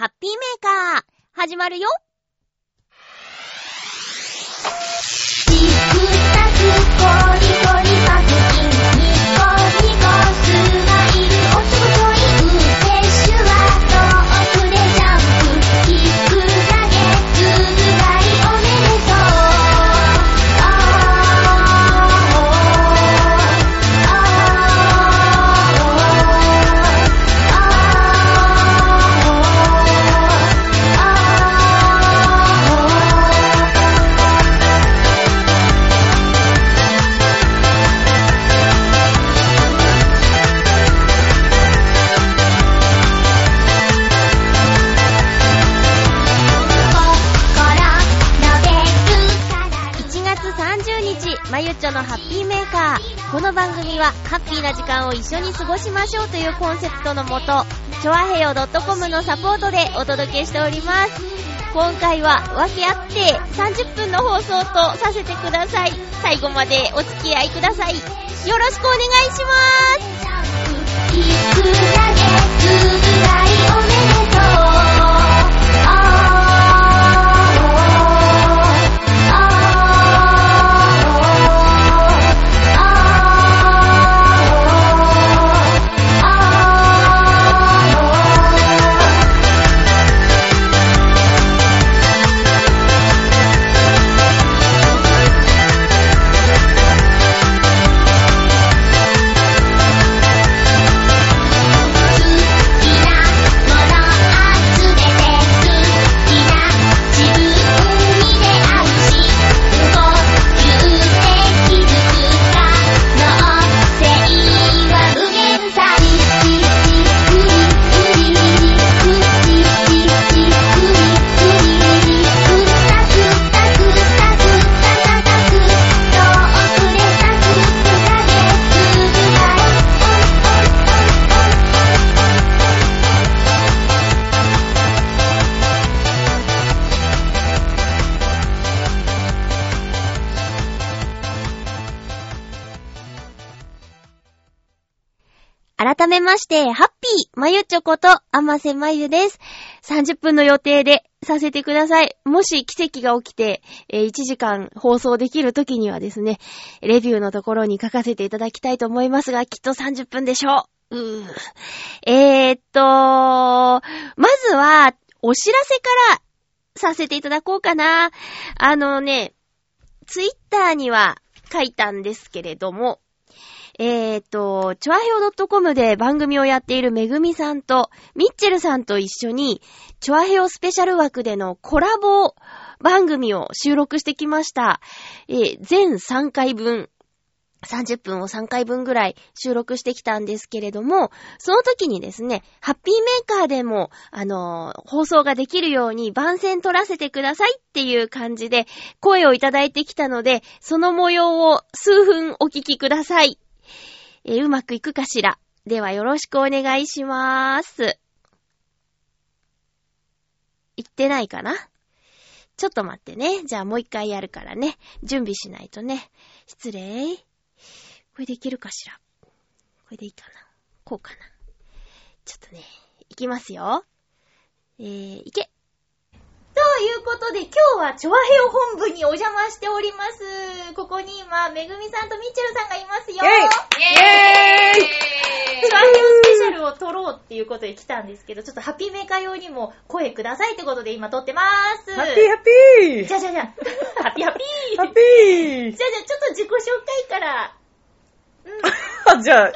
ハッピーメーカー、始まるよ。この番組は、ハッピーな時間を一緒に過ごしましょうというコンセプトのもと、ちょわへよ .com のサポートでお届けしております。今回は、訳あって、30分の放送とさせてください。最後までお付き合いください。よろしくお願いしますめまして、ハッピーまゆちょこと、あませまゆです。30分の予定でさせてください。もし奇跡が起きて、えー1時間放送できる時にはですね、レビューのところに書かせていただきたいと思いますが、きっと30分でしょう。うーえー、っと、まずは、お知らせからさせていただこうかな。あのね、ツイッターには書いたんですけれども、えーと、チョアヘオ .com で番組をやっているめぐみさんと、ミッチェルさんと一緒に、チョアヘオスペシャル枠でのコラボ番組を収録してきました。えー全3回分、30分を3回分ぐらい収録してきたんですけれども、その時にですね、ハッピーメーカーでも、あのー放送ができるように番宣取らせてくださいっていう感じで声をいただいてきたので、その模様を数分お聞きください。えーうまくいくかしら。ではよろしくお願いしまーす。言ってないかな？ちょっと待ってね。じゃあもう一回やるからね。準備しないとね。失礼。これでいけるかしら？これでいいかな？こうかな？ちょっとね、いきますよ。えー、いけいうことで、今日はチョアヘオ本部にお邪魔しております。ここに今、めぐみさんとみちるさんがいますよ。イェイイェーイチョアヘオスペシャルを撮ろうっていうことで来たんですけど、ちょっとハッピーメーカー用にも声くださいってことで今撮ってまーす。ハッピーハッピーじゃあじゃあじゃあ、ハッピーハッピーハッピじゃあじゃあちょっと自己紹介から。ー じゃあ、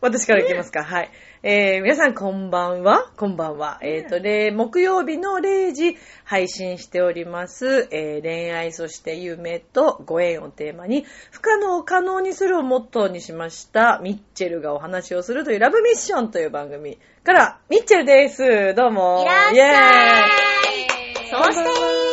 私からいきますか。はい。えー、皆さんこんばんは。こんばんは。えっ、と、で、木曜日の0時配信しております。えー、恋愛そして夢とご縁をテーマに、不可能を可能にするをモットーにしました、ミッチェルがお話をするというラブミッションという番組から、ミッチェルです。どうも。いらっしゃいイェーイそして、はい。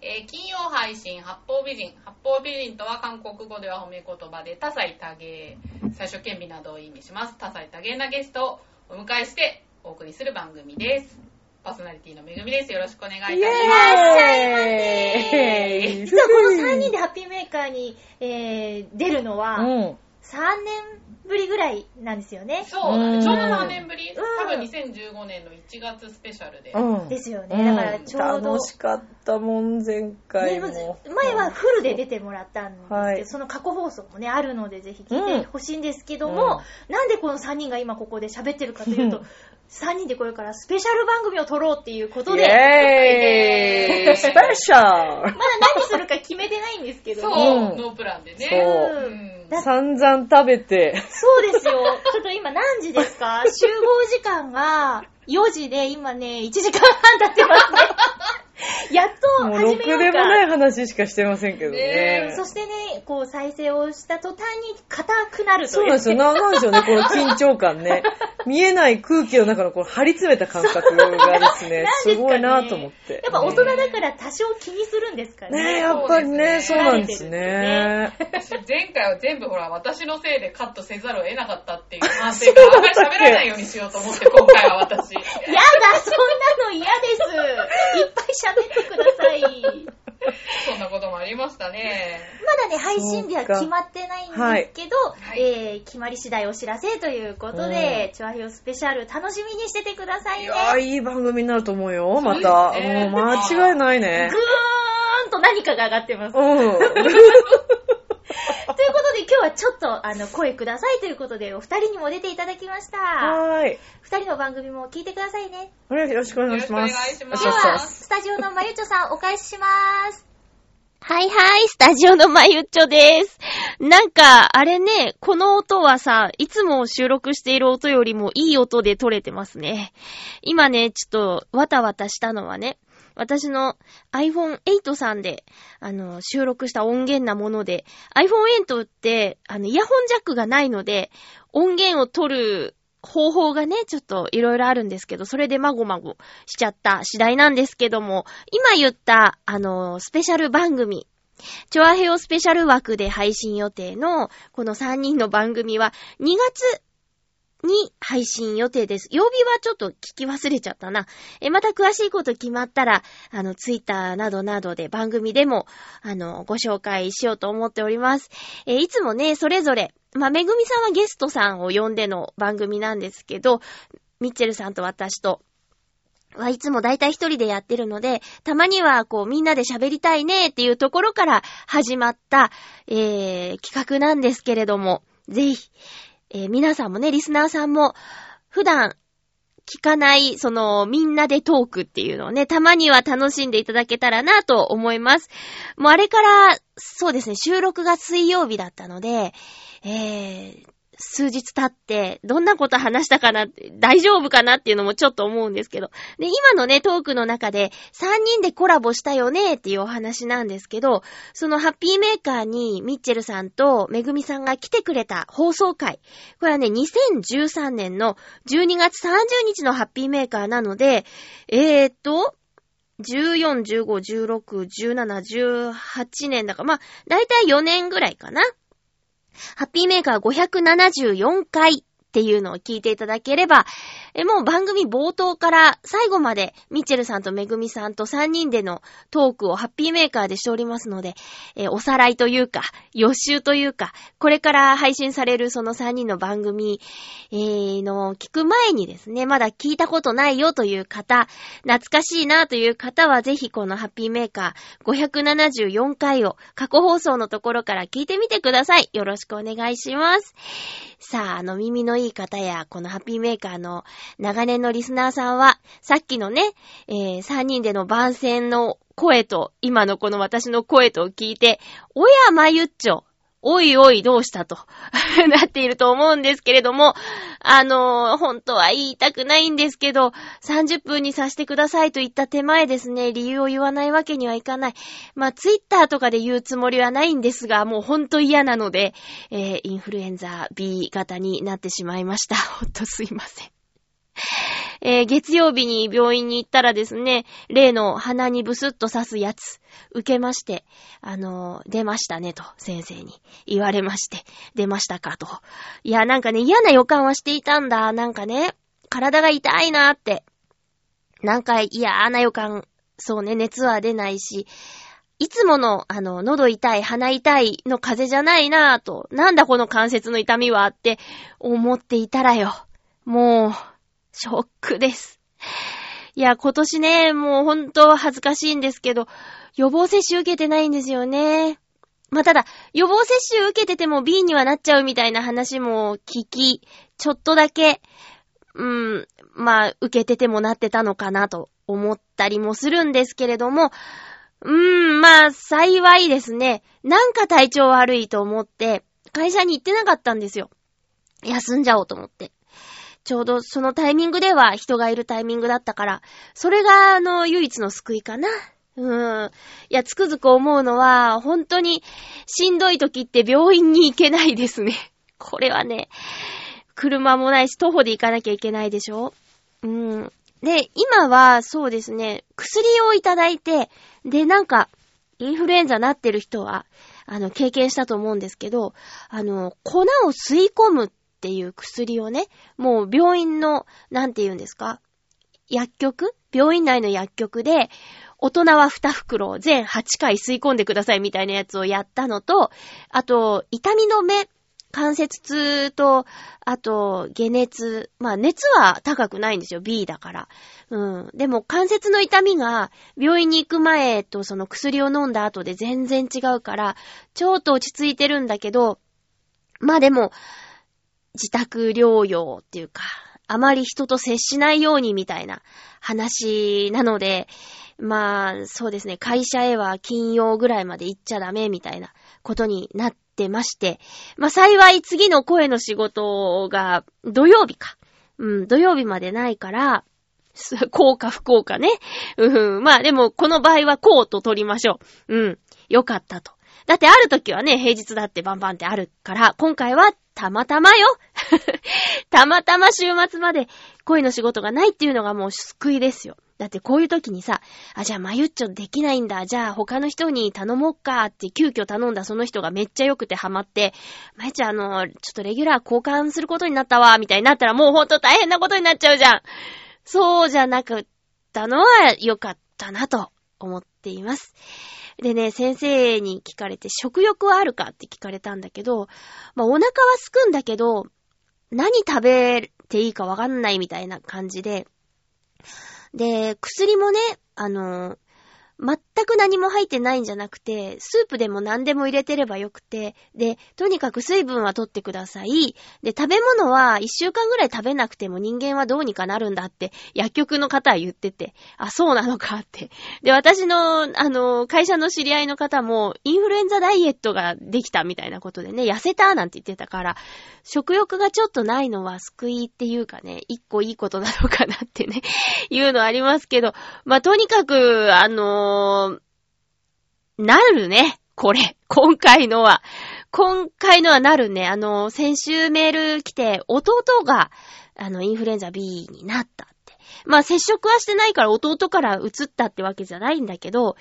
えー金曜配信、八方美人。八方美人とは韓国語では褒め言葉で多彩多芸。最初兼美などを意味します。多彩多芸なゲストをお迎えしてお送りする番組です。パーソナリティのめぐみです。よろしくお願いいたします。いらっしゃいませ実はこの3人でハッピーメーカーに、えー、出るのは、うん。3年ぶりぐらいなんですよね。そうちょうど7年ぶり。うん多分2015年の1月スペシャルで。うん。ですよね。うんだからちょうど、楽しかったもん、前回前はフルで出てもらったんですけど、はいその過去放送もね、あるのでぜひ聞いてほしいんですけども、なんでこの3人が今ここで喋ってるかというと、3人でこれからスペシャル番組を撮ろうっていうことイで、ェーイ スペシャルまだ何するか決めてないんですけどそう、ね。うんノープランでね。そううんだ散々食べて。そうですよ。ちょっと今何時ですか？集合時間が4時で今ね、1時間半経ってますね。やっともう、ろく始めようか。でもない話しかしてませんけどねね。そしてね、こう再生をした途端に硬くなるという。そうなんですよ。ななんでしょうね、この緊張感ね。見えない空気の中のこの張り詰めた感覚が ですね、すごいなと思って。やっぱ大人だから多少気にするんですかね。ねえ、やっぱりね、そそううなんですね。私前回は全部ほら、私のせいでカットせざるを得なかったっていう反省からあんまり喋らないようにしようと思って、今回は私。やだ、そんなの嫌です。いっぱい喋ってください。そんなこともありましたね。まだね、配信日は決まってないんですけど、はいえー、決まり次第お知らせということで、チュアヒオスペシャル楽しみにしててくださいね。いやー、いい番組になると思うよ、また。そうねもう間違いないねぐ。ーんと何かが上がってます。とうん。いうことで今日はちょっとあの声くださいということでお二人にも出ていただきました。はーい。二人の番組も聞いてくださいね。これよろしくお願いします。よろしくお願いしますでは、スタジオのまゆちょさんお返しします。はいはい、スタジオのまゆっちょです。なんか、あれね、この音はさ、いつも収録している音よりもいい音で撮れてますね。今ね、ちょっと、わたわたしたのはね、私の iPhone8 さんで、あの、収録した音源なもので、iPhone8 って、あの、イヤホンジャックがないので、音源を取る方法がね、ちょっといろいろあるんですけど、それでまごまごしちゃった次第なんですけども、今言った、あの、スペシャル番組、チョアヘオスペシャル枠で配信予定の、この3人の番組は、2月に配信予定です。曜日はちょっと聞き忘れちゃったな。え、また詳しいこと決まったら、あの、ツイッターなどなどで番組でも、あの、ご紹介しようと思っております。え、いつもね、それぞれ、まあ、めぐみさんはゲストさんを呼んでの番組なんですけど、ミッチェルさんと私と、はいつもだいたい一人でやってるので、たまにはこうみんなで喋りたいねっていうところから始まった、えー、企画なんですけれども、ぜひ、えー皆さんもね、リスナーさんも、普段聞かない、その、みんなでトークっていうのをね、たまには楽しんでいただけたらなと思います。もうあれから、そうですね、収録が水曜日だったので、えー、数日経って、どんなこと話したかな、大丈夫かなっていうのもちょっと思うんですけど。で、今のね、トークの中で、3人でコラボしたよねっていうお話なんですけど、そのハッピーメーカーにミッチェルさんとめぐみさんが来てくれた放送回。これはね、2013年の12月30日のハッピーメーカーなので、えーっと、14、15、16、17、18年だから、まあ、だいたい4年ぐらいかな。ハッピーメーカー574回っていうのを聞いていただければ、え、もう番組冒頭から最後まで、ミチェルさんとめぐみさんと3人でのトークをハッピーメーカーでしておりますので、え、おさらいというか、予習というか、これから配信されるその3人の番組、えーの聞く前にですね、まだ聞いたことないよという方、懐かしいなという方はぜひこのハッピーメーカー574回を過去放送のところから聞いてみてください。よろしくお願いします。さあ、あの耳のいい方や、このハッピーメーカーの長年のリスナーさんは、さっきのね、えー、3人での番宣の声と、今のこの私の声と聞いて、おやまゆっちょ、おいおいどうしたと なっていると思うんですけれども、あのー本当は言いたくないんですけど、30分にさせてくださいと言った手前ですね、理由を言わないわけにはいかない。まあ、ツイッターとかで言うつもりはないんですが、もうほんと嫌なので、えーインフルエンザ B 型になってしまいました。ほんとすいません。えー月曜日に病院に行ったらですね、例の鼻にブスッと刺すやつ、受けまして、あのー出ましたねと、先生に言われまして、出ましたかと。いや、なんかね、嫌な予感はしていたんだ。なんかね、体が痛いなって。なんか嫌な予感、そうね、熱は出ないし、いつもの、あの、喉痛い、鼻痛いの風邪じゃないなぁと、なんだこの関節の痛みはって思っていたらよ。もう、ショックです。いや、今年ね、もう本当恥ずかしいんですけど、予防接種受けてないんですよね。まあ、ただ、予防接種受けてても B にはなっちゃうみたいな話も聞き、ちょっとだけ、うん、まあ、受けててもなってたのかなと思ったりもするんですけれども、うーん、まあ、幸いですね。なんか体調悪いと思って、会社に行ってなかったんですよ。休んじゃおうと思って。ちょうどそのタイミングでは人がいるタイミングだったから、それがあの、唯一の救いかな。うん。いや、つくづく思うのは、本当にしんどい時って病院に行けないですね。これはね、車もないし、徒歩で行かなきゃいけないでしょうん。で、今は、そうですね、薬をいただいて、で、なんか、インフルエンザなってる人は、あの、経験したと思うんですけど、あの、粉を吸い込むっっていう薬をね、もう病院の、なんて言うんですか？薬局？病院内の薬局で、大人は2袋、全8回吸い込んでくださいみたいなやつをやったのと、あと、痛みの目、関節痛と、あと、解熱。まあ、熱は高くないんですよ。B だから。うん。でも、関節の痛みが、病院に行く前とその薬を飲んだ後で全然違うから、ちょっと落ち着いてるんだけど、まあでも、自宅療養っていうか、あまり人と接しないようにみたいな話なので、まあ、そうですね、会社へは金曜ぐらいまで行っちゃダメみたいなことになってまして、まあ幸い次の声の仕事が土曜日か。うん、土曜日までないから、す幸か不幸かね。うん、まあでもこの場合はこうと取りましょう。うん、よかったと。だってある時はね、平日だってバンバンってあるから、今回はたまたまよ。たまたま週末まで恋の仕事がないっていうのがもう救いですよ。だってこういう時にさ、あ、じゃあまゆっちょできないんだ。じゃあ他の人に頼もうかって急遽頼んだその人がめっちゃ良くてハマって、まゆちゃんあの、ちょっとレギュラー交換することになったわ、みたいになったらもうほんと大変なことになっちゃうじゃん。そうじゃなかったのは良かったなと思っています。でね、先生に聞かれて、食欲はあるかって聞かれたんだけど、まあ、お腹はすくんだけど、何食べていいかわかんないみたいな感じで、で、薬もね、あの、全く何も入ってないんじゃなくて、スープでも何でも入れてればよくて、で、とにかく水分は取ってください。で、食べ物は一週間ぐらい食べなくても人間はどうにかなるんだって、薬局の方は言ってて、あ、そうなのかって。で、私の、あの、会社の知り合いの方も、インフルエンザダイエットができたみたいなことでね、痩せたなんて言ってたから、食欲がちょっとないのは救いっていうかね、一個いいことなのかなってね、いうのありますけど、まあ、とにかく、あのーなるね、これ。今回のは。今回のはなるね。あのー先週メール来て、弟が、あの、インフルエンザ B になったって。まあ、接触はしてないから弟から移ったってわけじゃないんだけど、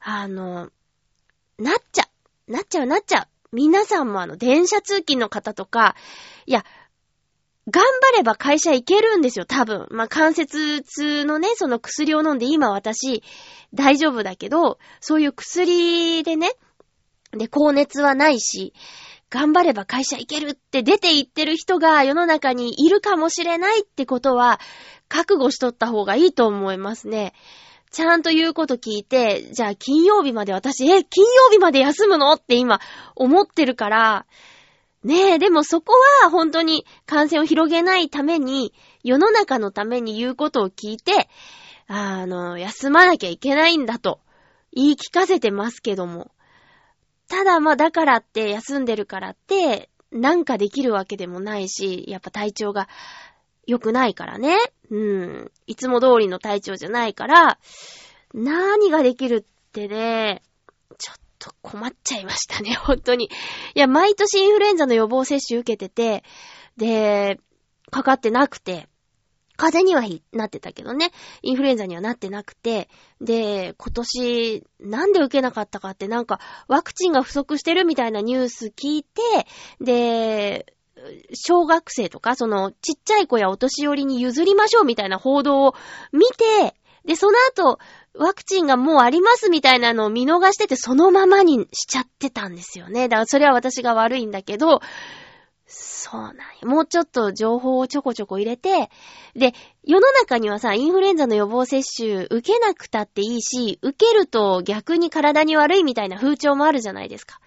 あの、なっちゃう。なっちゃう、なっちゃう。皆さんもあの、電車通勤の方とか、いや、頑張れば会社行けるんですよ、多分。まあ、関節痛のね、その薬を飲んで今私、大丈夫だけど、そういう薬でね、で、高熱はないし、頑張れば会社行けるって出て行ってる人が世の中にいるかもしれないってことは、覚悟しとった方がいいと思いますね。ちゃんと言うこと聞いて、じゃあ金曜日まで私、え、金曜日まで休むの？って今思ってるから、ねえ、でもそこは本当に感染を広げないために、世の中のために言うことを聞いて、あの、休まなきゃいけないんだと言い聞かせてますけども。ただまあだからって休んでるからって、なんかできるわけでもないし、やっぱ体調が良くないからね。うん。いつも通りの体調じゃないから、何ができるってね、と困っちゃいましたね、本当に。いや、毎年インフルエンザの予防接種受けてて、で、かかってなくて、風邪にはなってたけどね、インフルエンザにはなってなくて、で、今年、なんで受けなかったかってなんか、ワクチンが不足してるみたいなニュース聞いて、で、小学生とか、その、ちっちゃい子やお年寄りに譲りましょうみたいな報道を見て、で、その後、ワクチンがもうありますみたいなのを見逃してて、そのままにしちゃってたんですよね。だからそれは私が悪いんだけど、そうなん。もうちょっと情報をちょこちょこ入れて、で、世の中にはさ、インフルエンザの予防接種受けなくたっていいし、受けると逆に体に悪いみたいな風潮もあるじゃないですか。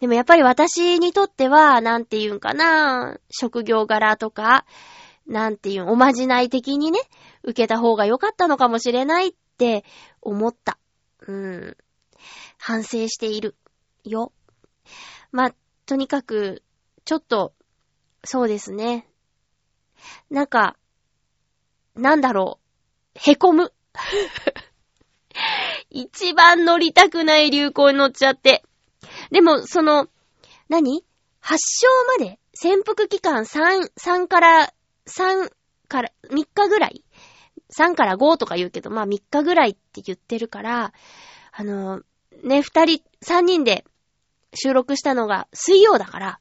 でもやっぱり私にとっては、なんて言うんかな、職業柄とか、なんて言うん、おまじない的にね、受けた方が良かったのかもしれないっって思った。うん。反省している。よ。まあ、とにかく、ちょっと、そうですね。なんか、なんだろう。へこむ。一番乗りたくない流行に乗っちゃって。でも、その、何？発症まで、潜伏期間3、3から、3から、3日ぐらい？?3 から5とか言うけど、まあ3日ぐらいって言ってるから、あの、ね、二人、三人で収録したのが水曜だから、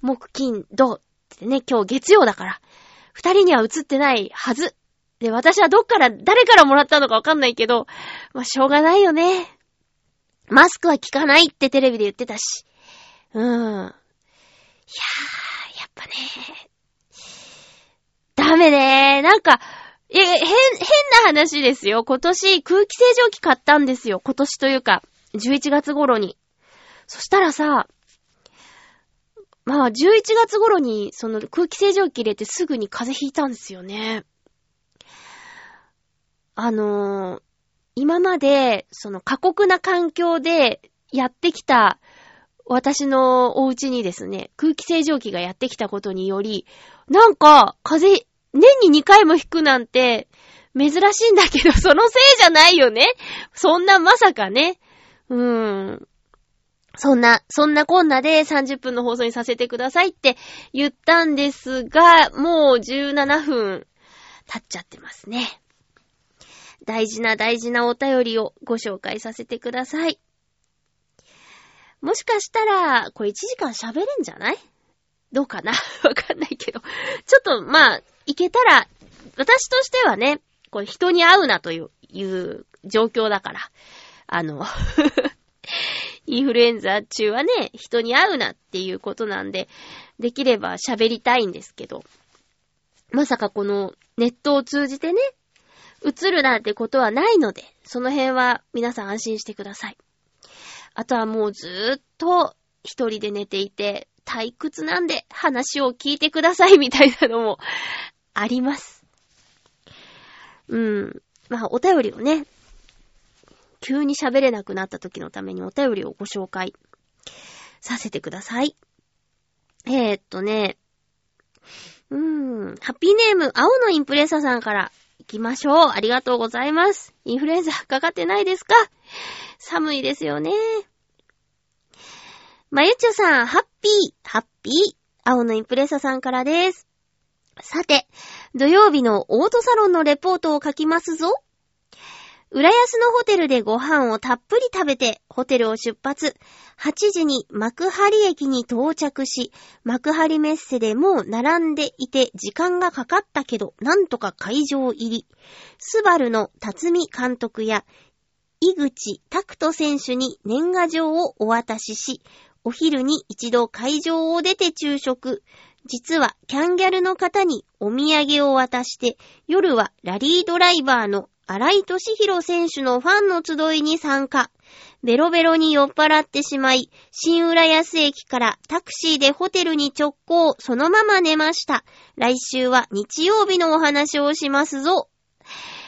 木、金、土ってね、今日月曜だから、二人には映ってないはず。で、私はどっから、誰からもらったのかわかんないけど、まあ、しょうがないよね。マスクは効かないってテレビで言ってたし。うん。いやー、やっぱね。ダメねーなんか、え、変、変な話ですよ。今年空気清浄機買ったんですよ。今年というか、11月頃に。そしたらさ、まあ、11月頃に、その空気清浄機入れてすぐに風邪ひいたんですよね。あのー今まで、その過酷な環境でやってきた私のお家にですね、空気清浄機がやってきたことにより、なんか、風邪、年に2回も引くなんて、珍しいんだけど、そのせいじゃないよねそんなまさかね。うーん。そんな、そんなこんなで30分の放送にさせてくださいって言ったんですが、もう17分経っちゃってますね。大事な大事なお便りをご紹介させてください。もしかしたら、これ1時間喋れんじゃない？どうかな？わかんないけど。ちょっと、まあ、いけたら、私としてはね、これ人に会うなという、いう状況だから。あの、インフルエンザ中はね、人に会うなっていうことなんで、できれば喋りたいんですけど。まさかこのネットを通じてね、映るなんてことはないので、その辺は皆さん安心してください。あとはもうずーっと一人で寝ていて、退屈なんで話を聞いてくださいみたいなのもあります。うん。まあ、お便りをね、急に喋れなくなった時のためにお便りをご紹介させてください。えー、っとね、うーん、ハッピーネーム、青のインプレッサーさんから行きましょう。ありがとうございます。インフルエンザかかってないですか？寒いですよね。まゆちょさん、ハッピー、ハッピー。青のインプレッサーさんからです。さて、土曜日のオートサロンのレポートを書きますぞ。浦安のホテルでご飯をたっぷり食べて、ホテルを出発。8時に幕張駅に到着し、幕張メッセでもう並んでいて時間がかかったけど、なんとか会場入り。スバルの辰巳監督や、井口拓人選手に年賀状をお渡しし、お昼に一度会場を出て昼食。実はキャンギャルの方にお土産を渡して、夜はラリードライバーの荒井敏弘選手のファンの集いに参加。ベロベロに酔っ払ってしまい、新浦安駅からタクシーでホテルに直行、そのまま寝ました。来週は日曜日のお話をしますぞ。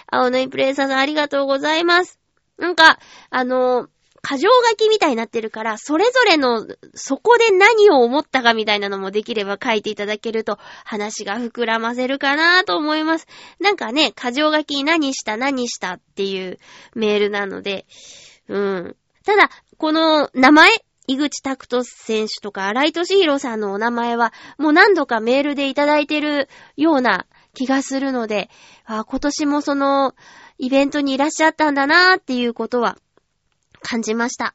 青のイプレッサーさんありがとうございます。なんか、あのー、過剰書きみたいになってるから、それぞれの、そこで何を思ったかみたいなのもできれば書いていただけると、話が膨らませるかなと思います。なんかね、過剰書き何した何したっていうメールなので、うん。ただ、この名前、井口拓人選手とか荒井敏弘さんのお名前は、もう何度かメールでいただいてるような気がするので、あ今年もその、イベントにいらっしゃったんだなーっていうことは感じました。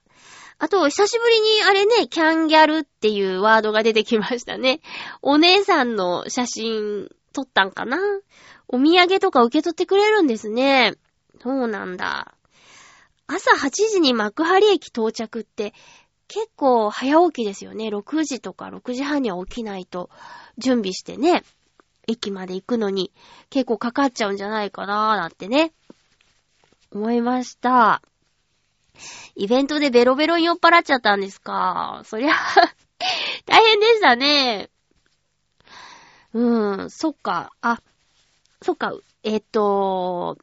あと、久しぶりにあれね、キャンギャルっていうワードが出てきましたね。お姉さんの写真撮ったんかな？お土産とか受け取ってくれるんですね。そうなんだ。朝8時に幕張駅到着って結構早起きですよね。6時とか6時半には起きないと準備してね、駅まで行くのに結構かかっちゃうんじゃないかなーなんてね、思いました。イベントでベロベロに酔っ払っちゃったんですか？そりゃ、大変でしたね。うん、そっか。あ、そっか。えっと、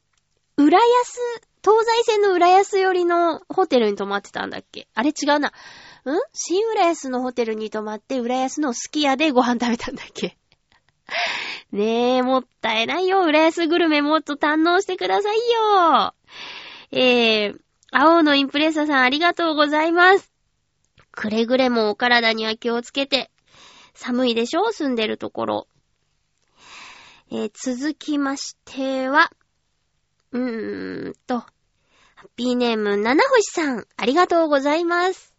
浦安、東西線の浦安寄りのホテルに泊まってたんだっけ？あれ違うな。うん？新浦安のホテルに泊まって、浦安のすき家でご飯食べたんだっけ？ねえ、もったいないよ。浦安グルメもっと堪能してくださいよ。えー、青のインプレッサさんありがとうございます。くれぐれもお体には気をつけて。寒いでしょ？住んでるところ。えー続きましては、うーんと、ハッピーネーム、七星さん、ありがとうございます。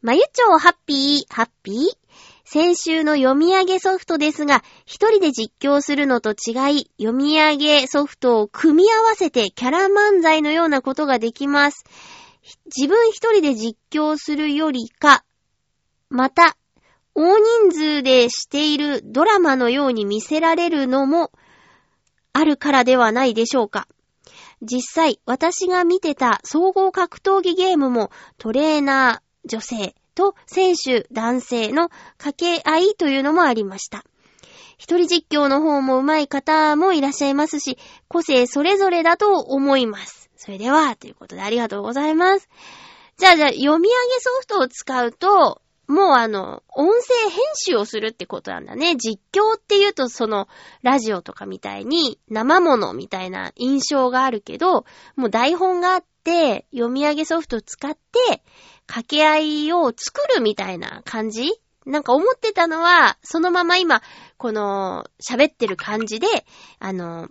まゆちょうハッピー、ハッピー？先週の読み上げソフトですが、一人で実況するのと違い、読み上げソフトを組み合わせてキャラ漫才のようなことができます。自分一人で実況するよりか、また、大人数でしているドラマのように見せられるのもあるからではないでしょうか。実際、私が見てた総合格闘技ゲームもトレーナー女性と選手男性の掛け合いというのもありました。一人実況の方も上手い方もいらっしゃいますし、個性それぞれだと思います。それでは、ということでありがとうございます。じゃあじゃあ、読み上げソフトを使うと、もうあの、音声編集をするってことなんだね。実況って言うとその、ラジオとかみたいに生ものみたいな印象があるけど、もう台本があって、読み上げソフトを使って、掛け合いを作るみたいな感じ？なんか思ってたのは、そのまま今、この、喋ってる感じで、あの、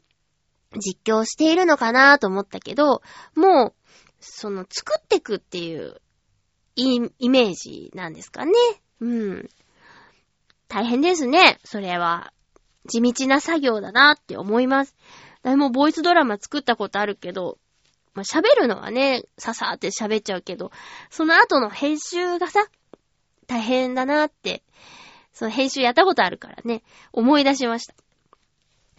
実況しているのかなと思ったけど、もう、その、作ってくっていう、イイメージなんですかね？うん。大変ですね、それは。地道な作業だなって思います。誰もボイスドラマ作ったことあるけど、まあ、喋るのはね、ささーって喋っちゃうけど、その後の編集がさ、大変だなって、その編集やったことあるからね、思い出しました。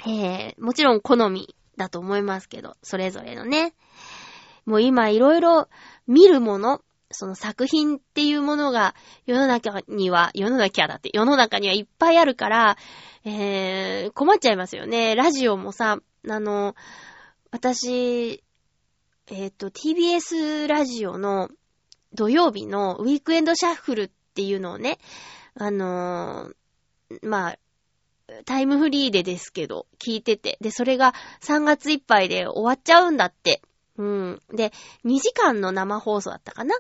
えー、もちろん好みだと思いますけど、それぞれのね。もう今いろいろ見るもの、その作品っていうものが世の中には、世の中だって、世の中にはいっぱいあるから、えー、困っちゃいますよね。ラジオもさ、あの、私、えっ、と、TBS ラジオの土曜日のウィークエンドシャッフルっていうのをね、あのーまあ、タイムフリーでですけど、聞いてて。で、それが3月いっぱいで終わっちゃうんだって。うん。で、2時間の生放送だったかな？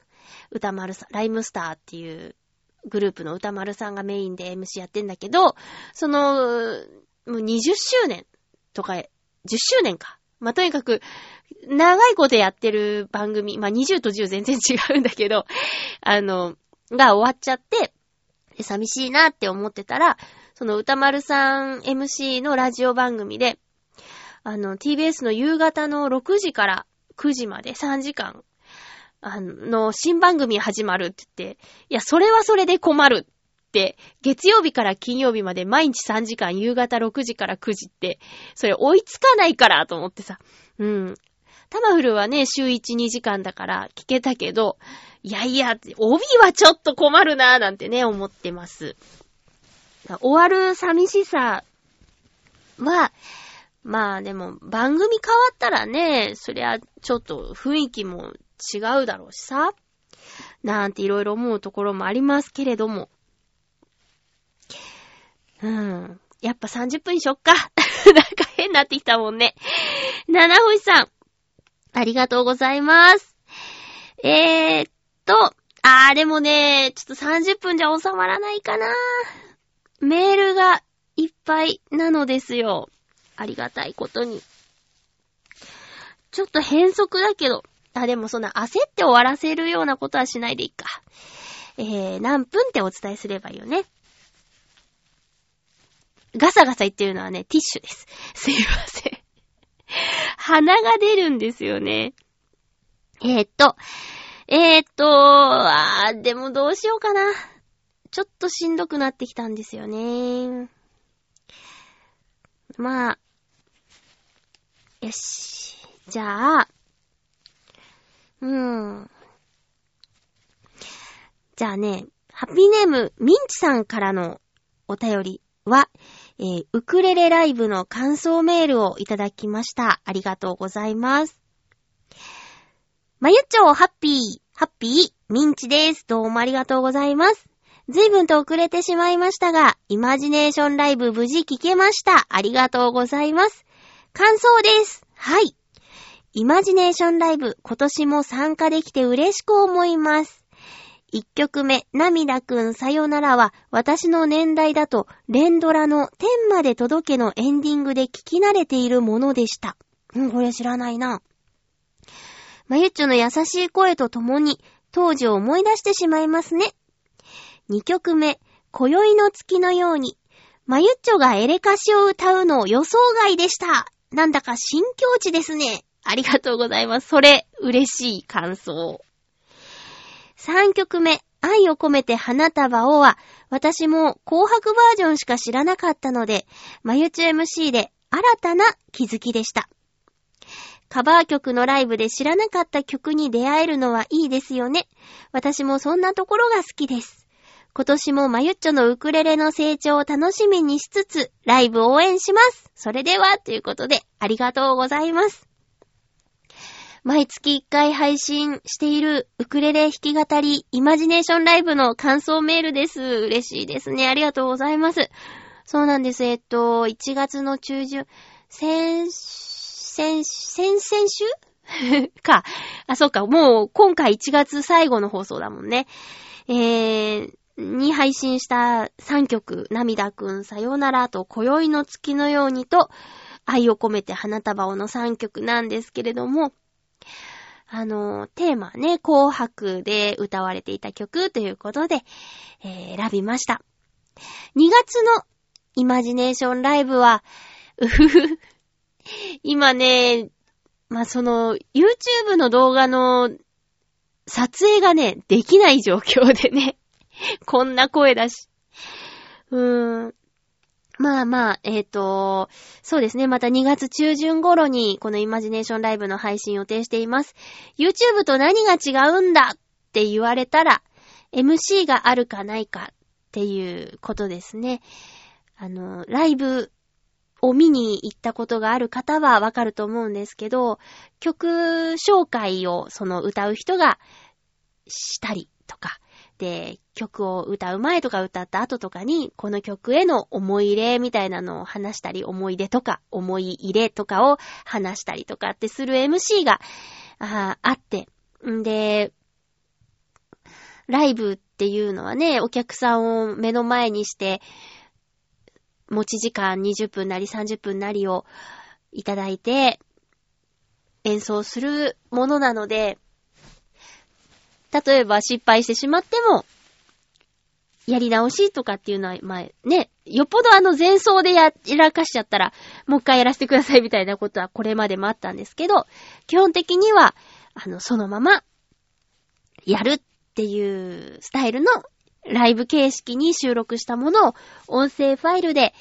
歌丸さん、ライムスターっていうグループの歌丸さんがメインで MC やってんだけど、その、もう20周年とか、10周年か。まあ、とにかく、長いことやってる番組、まあ、20と10全然違うんだけど、あの、が終わっちゃって、寂しいなって思ってたら、その歌丸さん MC のラジオ番組で、あの、TBS の夕方の6時から9時まで3時間、あの、新番組始まるって言って、いや、それはそれで困るって、月曜日から金曜日まで毎日3時間、夕方6時から9時って、それ追いつかないからと思ってさ、うん。タマフルはね、週1、2時間だから聞けたけど、いやいや、帯はちょっと困るなぁなんてね、思ってます。終わる寂しさは、まあでも番組変わったらね、そりゃちょっと雰囲気も違うだろうしさ、なんていろいろ思うところもありますけれども。うん。やっぱ30分にしよっか。なんか変になってきたもんね。七星さん、ありがとうございます。えーっと、あーでもね、ちょっと30分じゃ収まらないかな。メールがいっぱいなのですよ。ありがたいことに。ちょっと変則だけど、あ、でもそんな焦って終わらせるようなことはしないでいいか。えー、何分ってお伝えすればいいよね。ガサガサ言ってるのはね、ティッシュです。すいません。鼻が出るんですよね。えー、っと、えー、っと、あー、でもどうしようかな。ちょっとしんどくなってきたんですよね。まあ、よし。じゃあ、うーん。じゃあね、ハッピーネーム、ミンチさんからのお便りは、えーウクレレライブの感想メールをいただきました。ありがとうございます。まゆっちょ、ハッピー、ハッピー、ミンチです。どうもありがとうございます。ずいぶんと遅れてしまいましたが、イマジネーションライブ無事聞けました。ありがとうございます。感想です。はい。イマジネーションライブ、今年も参加できて嬉しく思います。一曲目、涙くんさよならは、私の年代だと、連ドラの天まで届けのエンディングで聞き慣れているものでした。うん、これ知らないな。まゆっちょの優しい声とともに、当時を思い出してしまいますね。二曲目、今宵の月のように、まゆっちょがエレカシを歌うの予想外でした。なんだか新境地ですね。ありがとうございます。それ、嬉しい感想。3曲目、愛を込めて花束をは、私も紅白バージョンしか知らなかったので、まゆち MC で新たな気づきでした。カバー曲のライブで知らなかった曲に出会えるのはいいですよね。私もそんなところが好きです。今年もまゆっちょのウクレレの成長を楽しみにしつつ、ライブ応援します。それでは、ということで、ありがとうございます。毎月1回配信しているウクレレ弾き語りイマジネーションライブの感想メールです。嬉しいですね。ありがとうございます。そうなんです。えっと、1月の中旬、先、先、先、先週？か。あ、そうか。もう今回1月最後の放送だもんね。えー、に配信した3曲、涙くんさよならと、今宵の月のようにと、愛を込めて花束をの3曲なんですけれども、あの、テーマね、紅白で歌われていた曲ということで、えー選びました。2月のイマジネーションライブは、うふふ、今ね、まあ、その、YouTube の動画の撮影がね、できない状況でね、こんな声だし。うーん。まあまあ、えっ、と、そうですね。また2月中旬頃に、このイマジネーションライブの配信予定しています。YouTube と何が違うんだって言われたら、MC があるかないかっていうことですね。あの、ライブを見に行ったことがある方はわかると思うんですけど、曲紹介をその歌う人がしたりとか、で、曲を歌う前とか歌った後とかに、この曲への思い入れみたいなのを話したり、思い出とか、思い入れとかを話したりとかってする MC が、ああって。んで、ライブっていうのはね、お客さんを目の前にして、持ち時間20分なり30分なりをいただいて、演奏するものなので、例えば失敗してしまっても、やり直しとかっていうのは、まあね、よっぽどあの前奏でやらかしちゃったら、もう一回やらせてくださいみたいなことはこれまでもあったんですけど、基本的には、あの、そのまま、やるっていうスタイルのライブ形式に収録したものを音声ファイルで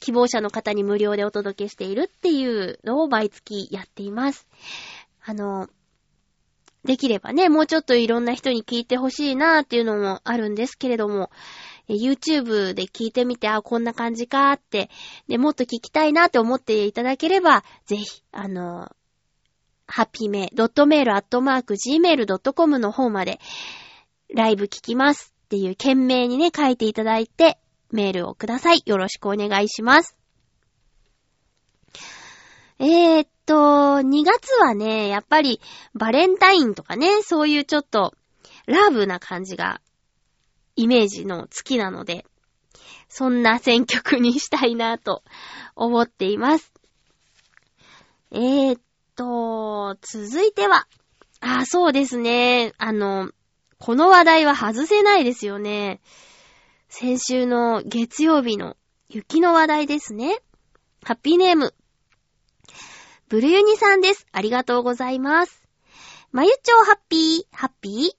希望者の方に無料でお届けしているっていうのを毎月やっています。あの、できればね、もうちょっといろんな人に聞いてほしいなーっていうのもあるんですけれども、YouTube で聞いてみて、あ、こんな感じかーって、で、もっと聞きたいなって思っていただければ、ぜひ、あの、ハッピーメイドットメールアットマーク gmail.com の方まで、ライブ聞きますっていう件名にね、書いていただいて、メールをください。よろしくお願いします。えー、と、2月はね、やっぱりバレンタインとかね、そういうちょっとラブな感じがイメージの月なので、そんな選曲にしたいなと思っています。えー、っと、続いては、あ、そうですね、あの、この話題は外せないですよね。先週の月曜日の雪の話題ですね。ハッピーネーム。ブルユニさんです。ありがとうございます。まゆちょうハッピー、ハッピー？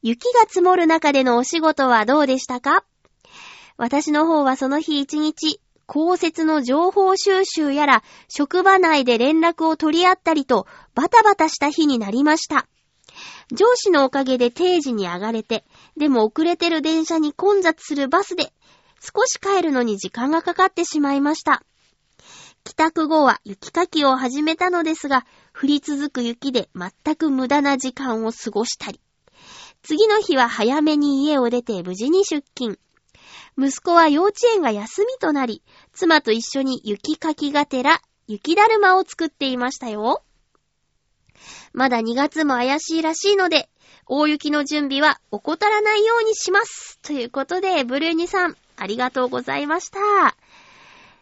雪が積もる中でのお仕事はどうでしたか？私の方はその日一日、降雪の情報収集やら、職場内で連絡を取り合ったりと、バタバタした日になりました。上司のおかげで定時に上がれて、でも遅れてる電車に混雑するバスで、少し帰るのに時間がかかってしまいました。帰宅後は雪かきを始めたのですが、降り続く雪で全く無駄な時間を過ごしたり、次の日は早めに家を出て無事に出勤。息子は幼稚園が休みとなり、妻と一緒に雪かきがてら、雪だるまを作っていましたよ。まだ2月も怪しいらしいので、大雪の準備は怠らないようにします。ということで、ブルーニさん、ありがとうございました。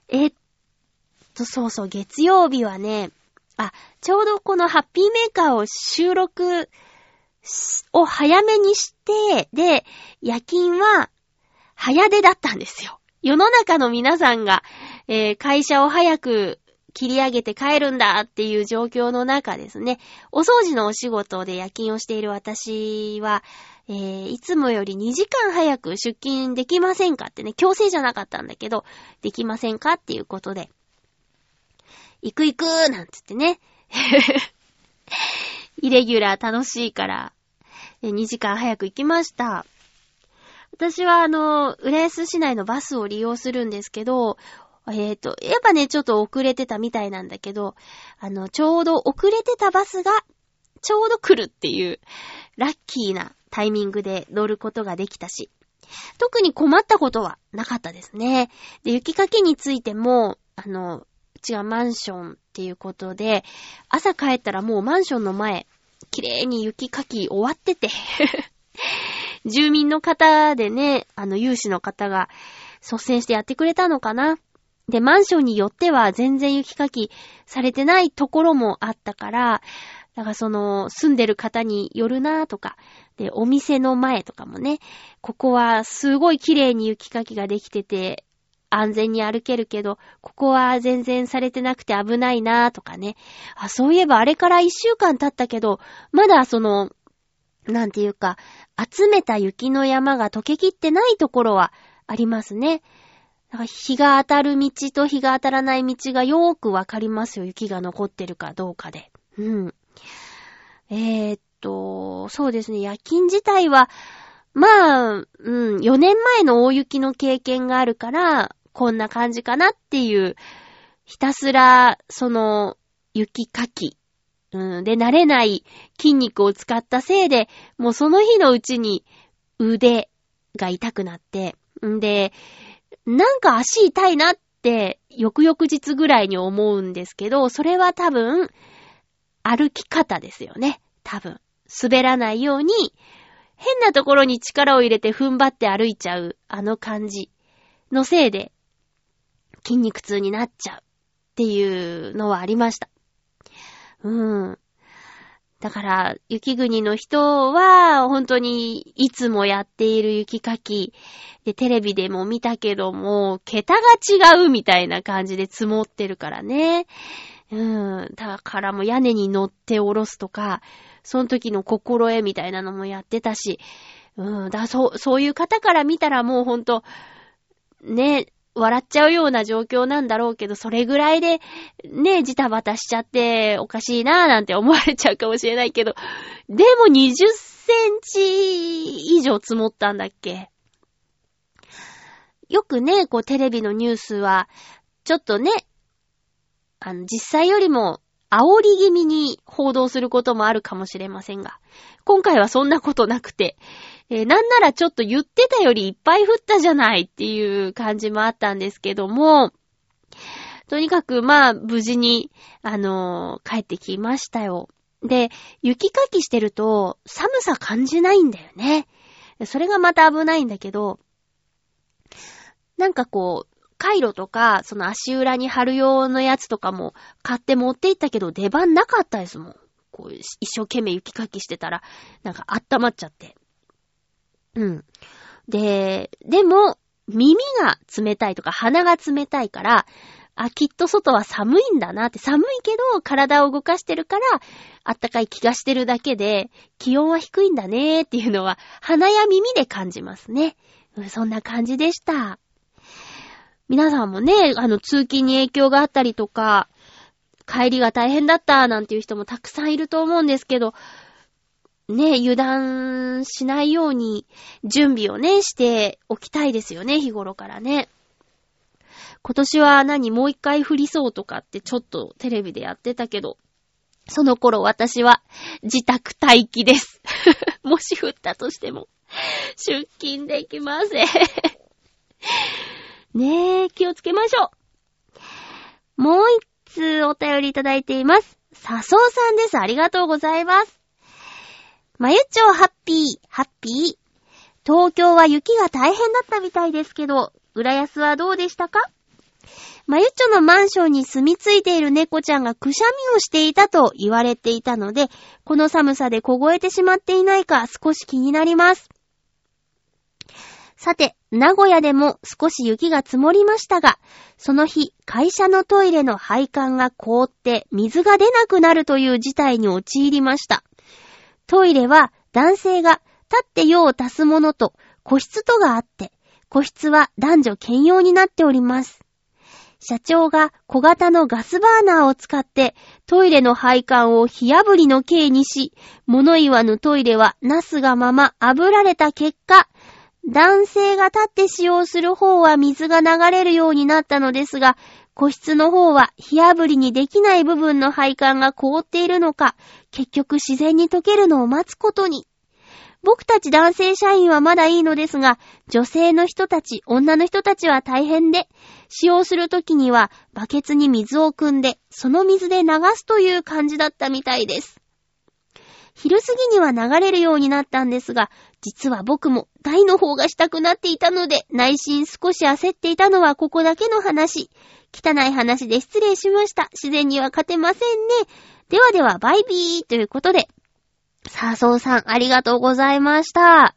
えっと、そうそう、月曜日はね、あ、ちょうどこのハッピーメーカーを収録を早めにして、で、夜勤は早出だったんですよ。世の中の皆さんが、えー会社を早く切り上げて帰るんだっていう状況の中ですね、お掃除のお仕事で夜勤をしている私は、えーいつもより2時間早く出勤できませんかってね、強制じゃなかったんだけど、できませんかっていうことで、行く行くーなんつってね、イレギュラー楽しいから、2時間早く行きました。私はあの、浦安市内のバスを利用するんですけど、えっ、と、やっぱね、ちょっと遅れてたみたいなんだけど、あの、ちょうど遅れてたバスが、ちょうど来るっていう、ラッキーなタイミングで乗ることができたし、特に困ったことはなかったですね。で、雪かきについても、あの、ちはマンションっていうことで、朝帰ったらもうマンションの前、綺麗に雪かき終わってて、住民の方でね、あの、有志の方が率先してやってくれたのかな。で、マンションによっては全然雪かきされてないところもあったから、だからその、住んでる方によるなとか、で、お店の前とかもね、ここはすごい綺麗に雪かきができてて、安全に歩けるけど、ここは全然されてなくて危ないなとかね。あ、そういえばあれから一週間経ったけど、まだその、なんていうか、集めた雪の山が溶けきってないところはありますね。日が当たる道と日が当たらない道がよーくわかりますよ。雪が残ってるかどうかで。うん。えー、っと、そうですね。夜勤自体は、まあ、うん、4年前の大雪の経験があるから、こんな感じかなっていう、ひたすら、その、雪かき、うん、で、慣れない筋肉を使ったせいで、もうその日のうちに腕が痛くなって、んで、なんか足痛いなって、翌々日ぐらいに思うんですけど、それは多分、歩き方ですよね。多分。滑らないように、変なところに力を入れて踏ん張って歩いちゃう、あの感じのせいで、筋肉痛になっちゃうっていうのはありました。うん。だから、雪国の人は、本当に、いつもやっている雪かき、で、テレビでも見たけども、桁が違うみたいな感じで積もってるからね。うん。だからもう屋根に乗って下ろすとか、その時の心得みたいなのもやってたし、うん。だそう、そういう方から見たらもうほんと、ね、笑っちゃうような状況なんだろうけど、それぐらいで、ね、ジタバタしちゃっておかしいなぁなんて思われちゃうかもしれないけど、でも20センチ以上積もったんだっけ。よくね、こうテレビのニュースは、ちょっとね、あの、実際よりも、煽り気味に報道することもあるかもしれませんが、今回はそんなことなくて、えーなんならちょっと言ってたよりいっぱい降ったじゃないっていう感じもあったんですけども、とにかくまあ無事に、あのー帰ってきましたよ。で、雪かきしてると寒さ感じないんだよね。それがまた危ないんだけど、なんかこう、カイロとか、その足裏に貼る用のやつとかも買って持って行ったけど出番なかったですもん。こう、一生懸命雪かきしてたら、なんか温まっちゃって。うん。で、でも、耳が冷たいとか鼻が冷たいから、あ、きっと外は寒いんだなって、寒いけど体を動かしてるから、あったかい気がしてるだけで、気温は低いんだねーっていうのは、鼻や耳で感じますね。そんな感じでした。皆さんもね、あの、通勤に影響があったりとか、帰りが大変だったなんていう人もたくさんいると思うんですけど、ね、油断しないように準備をね、しておきたいですよね、日頃からね。今年は何もう一回降りそうとかってちょっとテレビでやってたけど、その頃私は自宅待機です。もし降ったとしても、出勤できません。ねえ、気をつけましょう。もう一通お便りいただいています。さそうさんです。ありがとうございます。まゆちょハッピー、ハッピー。東京は雪が大変だったみたいですけど、浦安はどうでしたか？まゆちょのマンションに住み着いている猫ちゃんがくしゃみをしていたと言われていたので、この寒さで凍えてしまっていないか少し気になります。さて、名古屋でも少し雪が積もりましたが、その日、会社のトイレの配管が凍って水が出なくなるという事態に陥りました。トイレは男性が立って用を足すものと個室とがあって、個室は男女兼用になっております。社長が小型のガスバーナーを使ってトイレの配管を火炙りの刑にし、物言わぬトイレはナスがまま炙られた結果、男性が立って使用する方は水が流れるようになったのですが、個室の方は火炙りにできない部分の配管が凍っているのか、結局自然に溶けるのを待つことに。僕たち男性社員はまだいいのですが、女性の人たち、女の人たちは大変で、使用するときにはバケツに水を汲んで、その水で流すという感じだったみたいです。昼過ぎには流れるようになったんですが、実は僕も台の方がしたくなっていたので、内心少し焦っていたのはここだけの話。汚い話で失礼しました。自然には勝てませんね。ではでは、バイビーということで。さあ、そうさん、ありがとうございました。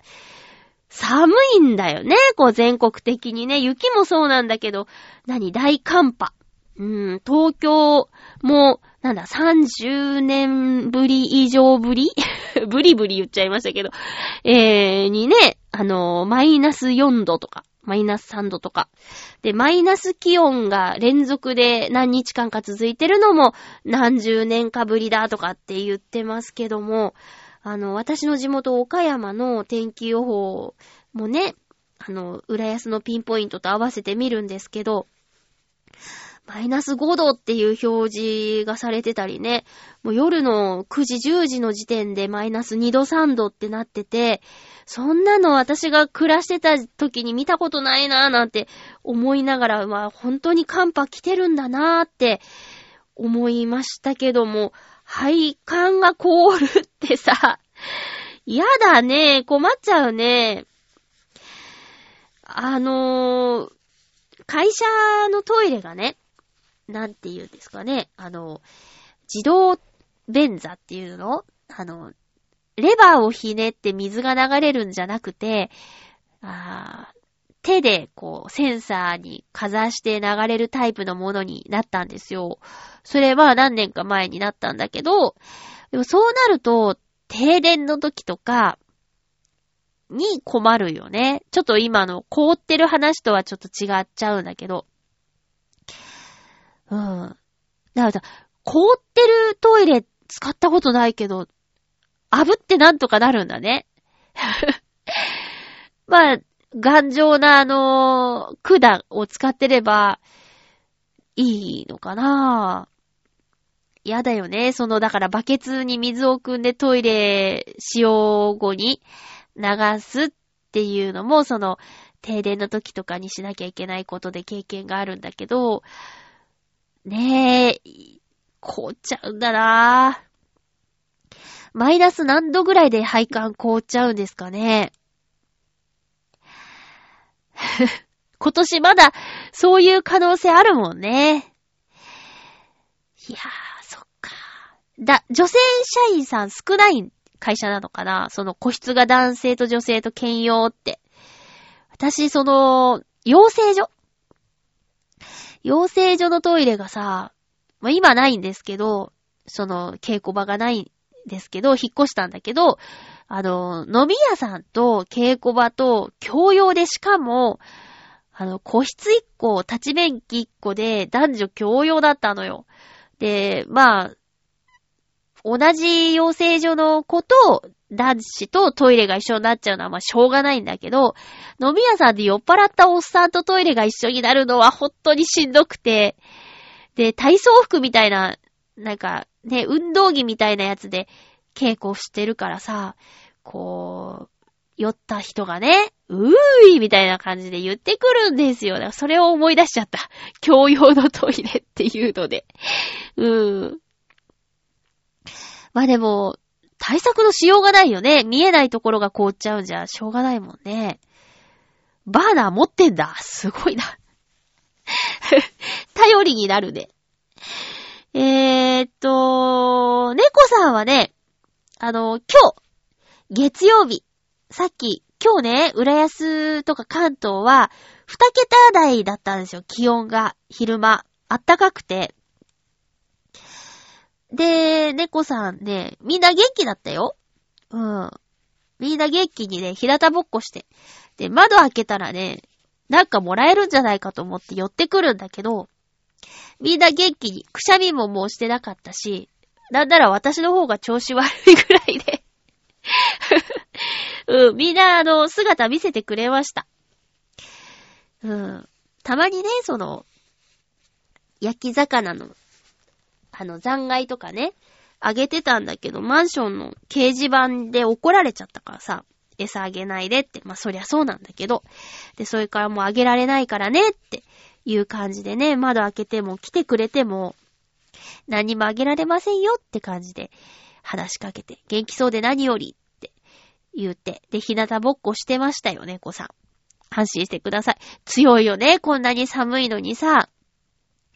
寒いんだよね、こう全国的にね。雪もそうなんだけど、何、大寒波。うん、東京も、なんだ、30年ぶり以上ぶり？ブリブリ言っちゃいましたけど、えー、にね、あの、マイナス4度とか、マイナス3度とか。で、マイナス気温が連続で何日間か続いてるのも何十年かぶりだとかって言ってますけども、あの、私の地元岡山の天気予報もね、あの、浦安のピンポイントと合わせてみるんですけど、マイナス5度っていう表示がされてたりね、もう夜の9時10時の時点でマイナス2度3度ってなってて、そんなの私が暮らしてた時に見たことないなぁなんて思いながら、まあ本当に寒波来てるんだなぁって思いましたけども、配管が凍るってさ、やだね、困っちゃうね。あのー、会社のトイレがね、なんて言うんですかね、あの、自動便座っていうの？あの、レバーをひねって水が流れるんじゃなくて、あ手でこうセンサーにかざして流れるタイプのものになったんですよ。それは何年か前になったんだけど、でもそうなると、停電の時とかに困るよね。ちょっと今の凍ってる話とはちょっと違っちゃうんだけど。うん。だからさ、凍ってるトイレ使ったことないけど、炙ってなんとかなるんだね。まあ、頑丈なあのー管を使ってれば、いいのかな嫌だよね。その、だからバケツに水を汲んでトイレ使用後に流すっていうのも、その、停電の時とかにしなきゃいけないことで経験があるんだけど、ねえ、凍っちゃうんだなぁマイナス何度ぐらいで配管凍っちゃうんですかね。今年まだそういう可能性あるもんね。いやー、そっか。だ、女性社員さん少ない会社なのかな？その個室が男性と女性と兼用って。私、その、養成所養成所のトイレがさ、まあ、今ないんですけど、その稽古場がないんですけど、引っ越したんだけど、あの、飲み屋さんと稽古場と共用でしかも、あの、個室1個、立ち便器1個で男女共用だったのよ。で、まあ、同じ養成所の子と男子とトイレが一緒になっちゃうのはまあしょうがないんだけど、飲み屋さんで酔っ払ったおっさんとトイレが一緒になるのは本当にしんどくて、で、体操服みたいな、なんかね、運動着みたいなやつで稽古してるからさ、こう、酔った人がね、うーいみたいな感じで言ってくるんですよ。だからそれを思い出しちゃった。共用のトイレっていうので。うーん。まあでも、対策のしようがないよね。見えないところが凍っちゃうんじゃしょうがないもんね。バーナー持ってんだ。すごいな。頼りになるね。えーっと、猫さんはね、あの、今日、月曜日、さっき、今日ね、浦安とか関東は、二桁台だったんですよ、気温が、昼間。あったかくて。で、猫さんね、みんな元気だったよ。うん。みんな元気にね、平田ぼっこして。で、窓開けたらね、なんかもらえるんじゃないかと思って寄ってくるんだけど、みんな元気に、くしゃみももうしてなかったし、なんなら私の方が調子悪いぐらいで うん、みんなあの、姿見せてくれました。うん。たまにね、その、焼き魚の、あの、残骸とかね、あげてたんだけど、マンションの掲示板で怒られちゃったからさ、餌あげないでって、まあ、そりゃそうなんだけど、で、それからもうあげられないからねっていう感じでね、窓開けても来てくれても、何もあげられませんよって感じで話しかけて、元気そうで何よりって言って、で、日向ぼっこしてましたよ、猫さん。安心してください。強いよね、こんなに寒いのにさ。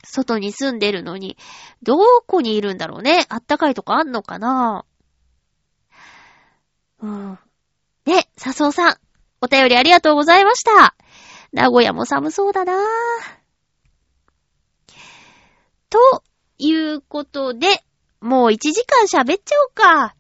外に住んでるのに、どこにいるんだろうね。あったかいとこあんのかなうん。ね、笹生さん、お便りありがとうございました。名古屋も寒そうだなということで、もう1時間喋っちゃおうか。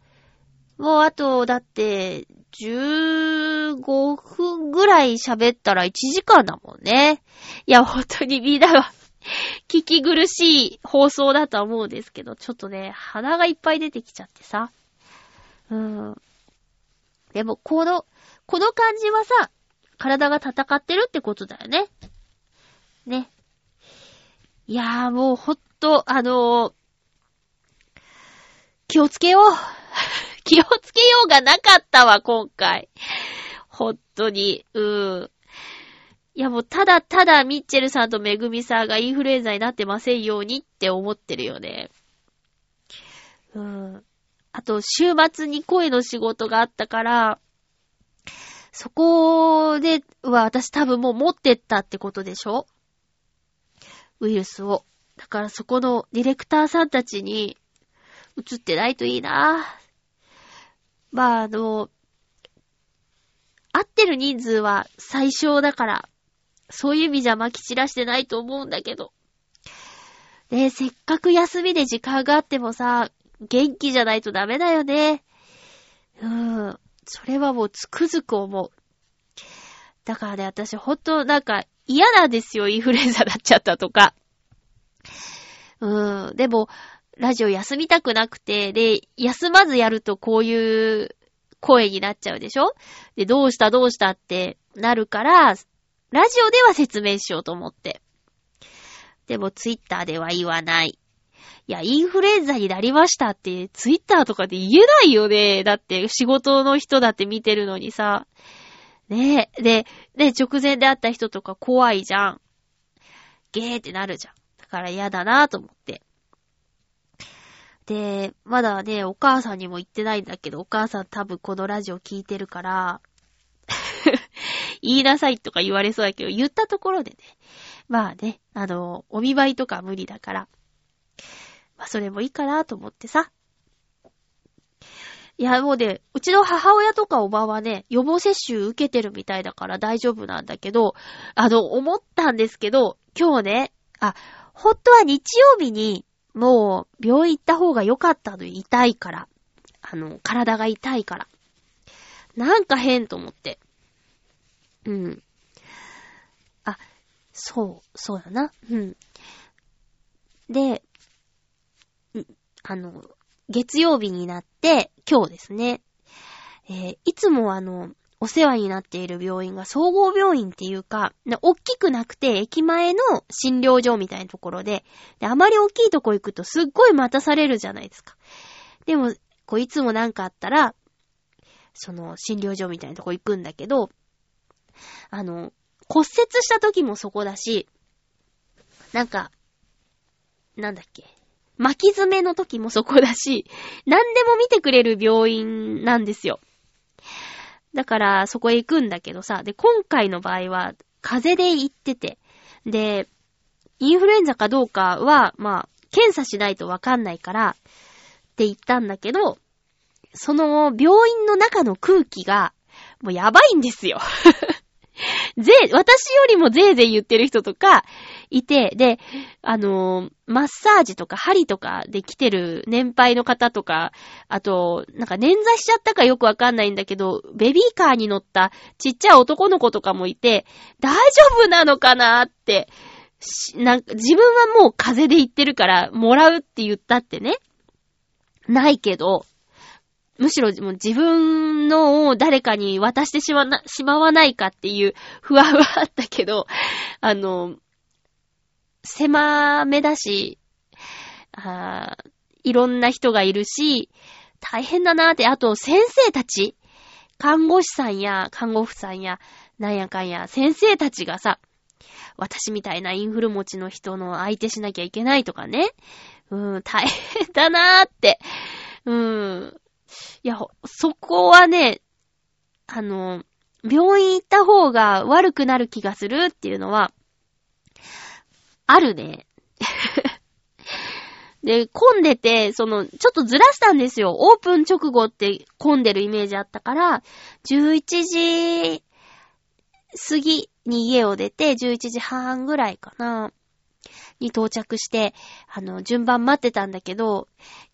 もうあと、だって、15分ぐらい喋ったら1時間だもんね。いや、本当にみんなが 聞き苦しい放送だとは思うんですけど、ちょっとね、鼻がいっぱい出てきちゃってさ。うん。でも、この、この感じはさ、体が戦ってるってことだよね。ね。いやーもうほんと、あのー気をつけよう。気をつけようがなかったわ、今回。ほんとに。うん。いやもうただただミッチェルさんとメグミさんがインフルエンザになってませんようにって思ってるよね。うん。あと、週末に声の仕事があったから、そこでは私多分もう持ってったってことでしょ？ウイルスを。だからそこのディレクターさんたちに移ってないといいなまあ、あの、合ってる人数は最小だから、そういう意味じゃ撒き散らしてないと思うんだけど。ねえ、せっかく休みで時間があってもさ、元気じゃないとダメだよね。うん。それはもうつくづく思う。だからね、私ほんとなんか嫌なんですよ、インフルエンザになっちゃったとか。うん。でも、ラジオ休みたくなくて、で、休まずやるとこういう声になっちゃうでしょ？で、どうしたどうしたってなるから、ラジオでは説明しようと思って。でもツイッターでは言わない。いや、インフルエンザになりましたって、ツイッターとかで言えないよね。だって、仕事の人だって見てるのにさ。ねえ。で、で、直前で会った人とか怖いじゃん。ゲーってなるじゃん。だから嫌だなと思って。で、まだね、お母さんにも言ってないんだけど、お母さん多分このラジオ聞いてるから、言いなさいとか言われそうだけど、言ったところでね。まあね、あの、お見舞いとか無理だから。まあそれもいいかなと思ってさ。いや、もうね、うちの母親とかおばはね、予防接種受けてるみたいだから大丈夫なんだけど、あの、思ったんですけど、今日ね、あ、本当は日曜日に、もう、病院行った方が良かったのに痛いから。あの、体が痛いから。なんか変と思って。うん。あ、そう、そうだな。うん。で、あの、月曜日になって、今日ですね。えーいつもあの、お世話になっている病院が総合病院っていうか、な大きくなくて駅前の診療所みたいなところで、で、あまり大きいとこ行くとすっごい待たされるじゃないですか。でも、こういつもなんかあったら、その診療所みたいなとこ行くんだけど、あの、骨折した時もそこだし、なんか、なんだっけ、巻き爪の時もそこだし、何でも見てくれる病院なんですよ。だから、そこへ行くんだけどさ、で、今回の場合は、風邪で行ってて、で、インフルエンザかどうかは、まあ、検査しないとわかんないから、って言ったんだけど、その病院の中の空気が、もうやばいんですよ。ぜ、私よりもぜいぜい言ってる人とかいて、で、あのーマッサージとか針とかで来てる年配の方とか、あと、なんか捻挫しちゃったかよくわかんないんだけど、ベビーカーに乗ったちっちゃい男の子とかもいて、大丈夫なのかなって、なんか自分はもう風邪で行ってるから、もらうって言ったってね、ないけど、むしろもう自分のを誰かに渡してしまな、しまわないかっていう不安はあったけど、あの、狭めだし、あいろんな人がいるし、大変だなーって、あと先生たち、看護師さんや看護婦さんや、なんやかんや、先生たちがさ、私みたいなインフル持ちの人の相手しなきゃいけないとかね。うん、大変だなーって。うん。いや、そこはね、あの、病院行った方が悪くなる気がするっていうのは、あるね。で、混んでて、その、ちょっとずらしたんですよ。オープン直後って混んでるイメージあったから、11時過ぎに家を出て、11時半ぐらいかな、に到着して、あの、順番待ってたんだけど、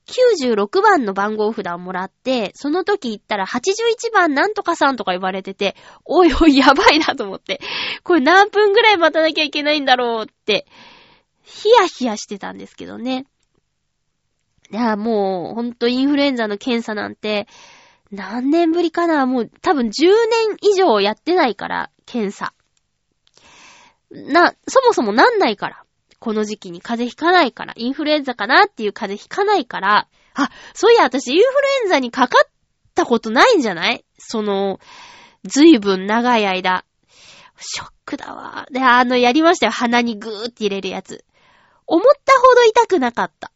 96番の番号札をもらって、その時行ったら81番なんとかさんとか言われてて、おいおいやばいなと思って、これ何分ぐらい待たなきゃいけないんだろうって、ヒヤヒヤしてたんですけどね。いや、もう、ほんとインフルエンザの検査なんて、何年ぶりかなもう多分10年以上やってないから、検査。な、そもそもなんないから。この時期に風邪ひかないから、インフルエンザかなっていう風邪ひかないから、あ、そういや私インフルエンザにかかったことないんじゃない？その、ずいぶん長い間。ショックだわ。で、あの、やりましたよ。鼻にぐーって入れるやつ。思ったほど痛くなかった。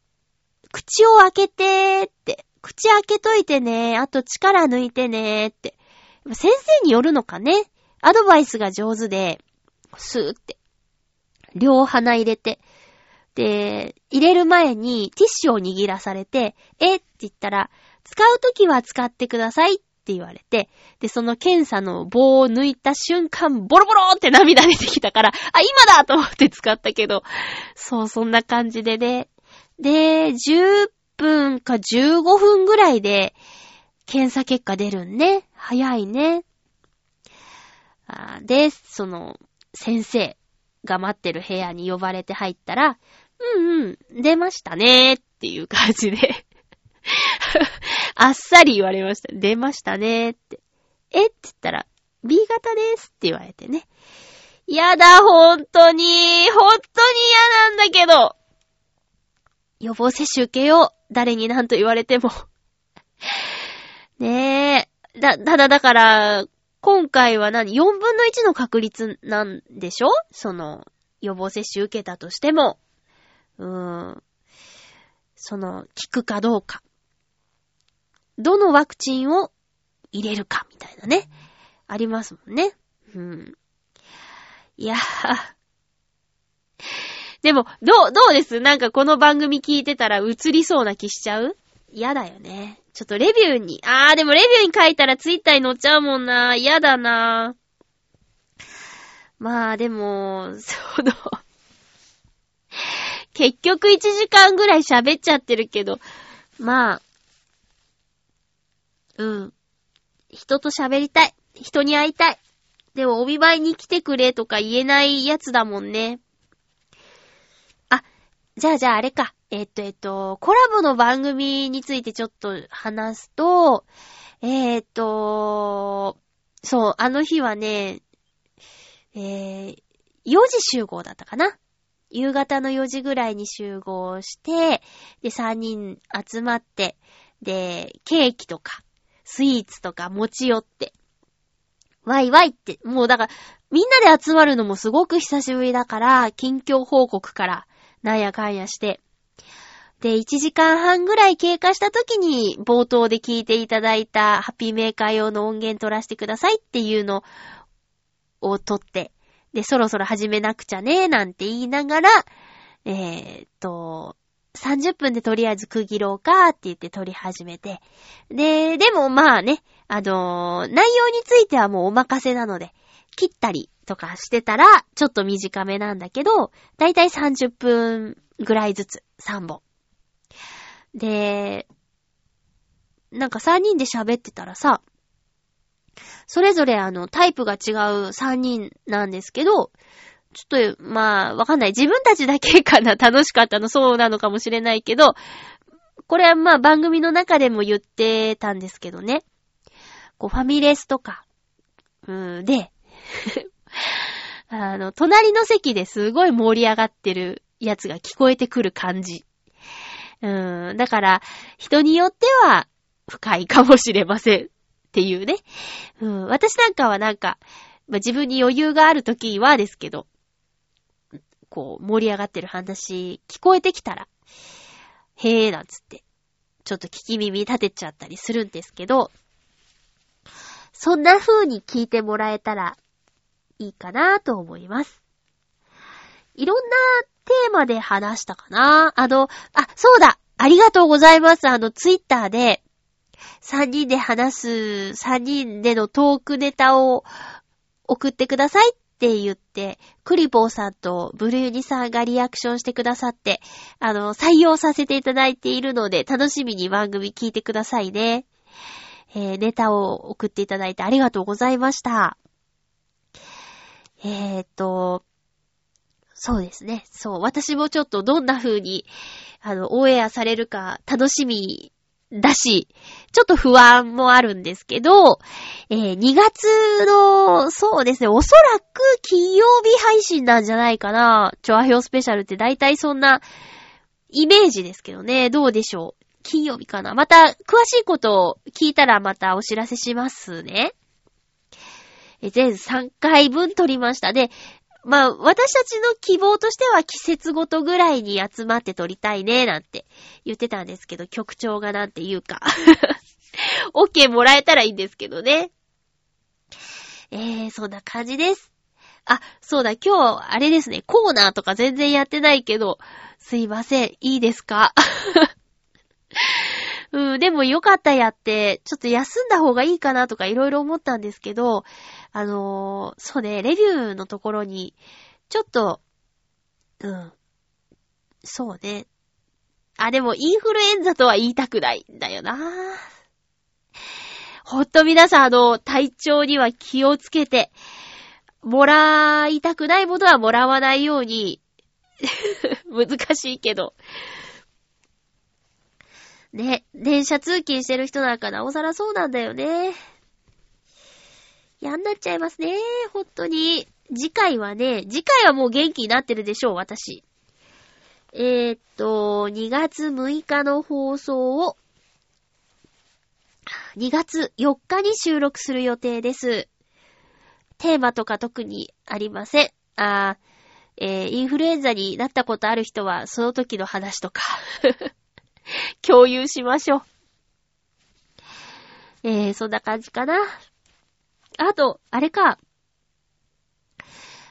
口を開けてーって。口開けといてねーあと力抜いてねーって。先生によるのかね。アドバイスが上手で、スーって。両鼻入れて。で、入れる前にティッシュを握らされて、えって言ったら、使うときは使ってくださいって言われて、で、その検査の棒を抜いた瞬間、ボロボロって涙出てきたから、あ、今だと思って使ったけど、そう、そんな感じでね。で、10分か15分ぐらいで、検査結果出るんね。早いね。で、その、先生が待ってる部屋に呼ばれて入ったら、うんうん、出ましたねーっていう感じで。あっさり言われました。出ましたねーって。え？って言ったら、B 型ですって言われてね。やだ、ほんとに、ほんとに嫌なんだけど。予防接種受けよう。誰に何と言われても。ねえ。だ、ただだから、今回は何 ?4 分の1の確率なんでしょ？その、予防接種受けたとしても。うーん。その、効くかどうか。どのワクチンを入れるか、みたいなね。ありますもんね。うん。いやー。でも、どう、どうです？なんかこの番組聞いてたら映りそうな気しちゃう？嫌だよね。ちょっとレビューに、あーでもレビューに書いたらツイッターに載っちゃうもんな。嫌だな。まあでも、その、結局1時間ぐらい喋っちゃってるけど、まあ、うん。人と喋りたい。人に会いたい。でもお見舞いに来てくれとか言えないやつだもんね。あ、じゃあじゃああれか。えっとえっと、コラボの番組についてちょっと話すと、えっと、そう、あの日はね、えー、4時集合だったかな？夕方の4時ぐらいに集合して、で、3人集まって、で、ケーキとか、スイーツとか持ち寄って、ワイワイって、もうだから、みんなで集まるのもすごく久しぶりだから、近況報告から、なんやかんやして、で、1時間半ぐらい経過した時に、冒頭で聞いていただいたハッピーメーカー用の音源取らせてくださいっていうのを取って、で、そろそろ始めなくちゃね、なんて言いながら、えーっと、30分でとりあえず区切ろうかって言って撮り始めて。で、でもまあね、あのー内容についてはもうお任せなので、切ったりとかしてたら、ちょっと短めなんだけど、だいたい30分ぐらいずつ、3本。で、なんか3人で喋ってたらさ、それぞれあの、タイプが違う3人なんですけど、ちょっと、まあ、わかんない。自分たちだけかな、楽しかったの、そうなのかもしれないけど、これはまあ番組の中でも言ってたんですけどね。こう、ファミレスとか、うん、で、あの、隣の席ですごい盛り上がってるやつが聞こえてくる感じ。うん、だから、人によっては深いかもしれません。っていうね。うん、私なんかはなんか、まあ、自分に余裕があるときはですけど、こう、盛り上がってる話、聞こえてきたら、へーなんつって、ちょっと聞き耳立てちゃったりするんですけど、そんな風に聞いてもらえたらいいかなと思います。いろんなテーマで話したかな？あの、あ、そうだありがとうございます。あの、ツイッターで、3人で話す、3人でのトークネタを送ってくださいって言って、クリボーさんとブルーニさんがリアクションしてくださって、あの、採用させていただいているので、楽しみに番組聞いてくださいね。えー、ネタを送っていただいてありがとうございました。えーと、そうですね。そう。私もちょっとどんな風に、あの、オンエアされるか楽しみだし、ちょっと不安もあるんですけど、えー2月の、そうですね、おそらく金曜日配信なんじゃないかな。チョアヘオスペシャルって大体そんなイメージですけどね。どうでしょう。金曜日かな。また、詳しいことを聞いたらまたお知らせしますね。全3回分撮りました。で、まあ、私たちの希望としては季節ごとぐらいに集まって撮りたいね、なんて言ってたんですけど、局長がなんて言うか。OK もらえたらいいんですけどね。えー、そんな感じです。あ、そうだ、今日、あれですね、コーナーとか全然やってないけど、すいません、いいですか？うん、でもよかったやって、ちょっと休んだ方がいいかなとかいろいろ思ったんですけど、あのーそうね、レビューのところに、ちょっと、うん、そうね。あ、でもインフルエンザとは言いたくないんだよなほんと皆さん、あの、体調には気をつけて、もらいたくないものはもらわないように、難しいけど。ね、電車通勤してる人なんかなおさらそうなんだよね。嫌になっちゃいますね。ほんとに。次回はね、次回はもう元気になってるでしょう、私。えー、っと、2月6日の放送を、2月4日に収録する予定です。テーマとか特にありません。あーえーインフルエンザになったことある人は、その時の話とか、共有しましょう。えー、そんな感じかな。あと、あれか。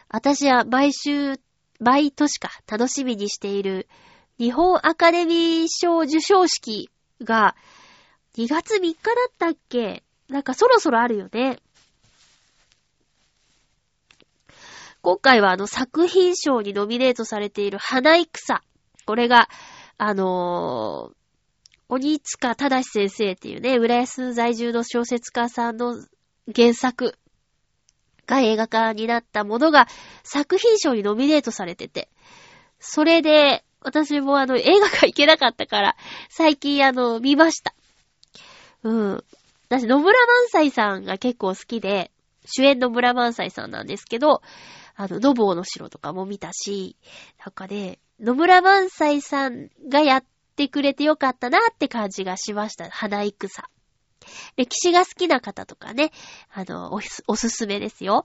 私は毎週、毎年か、楽しみにしている、日本アカデミー賞受賞式が、2月3日だったっけ？なんかそろそろあるよね。今回はあの作品賞にノミネートされている花戦。これが、あのー、鬼塚正先生っていうね、浦安在住の小説家さんの原作が映画化になったものが作品賞にノミネートされてて、それで、私もあの、映画館行けなかったから、最近あの、見ました。うん。私、野村萬斎さんが結構好きで、主演野村萬斎さんなんですけど、あの、ノボーの城とかも見たし、なんかね、野村萬斎さんがやってくれてよかったなって感じがしました。花戦。歴史が好きな方とかね、あの、おす、おすすめですよ。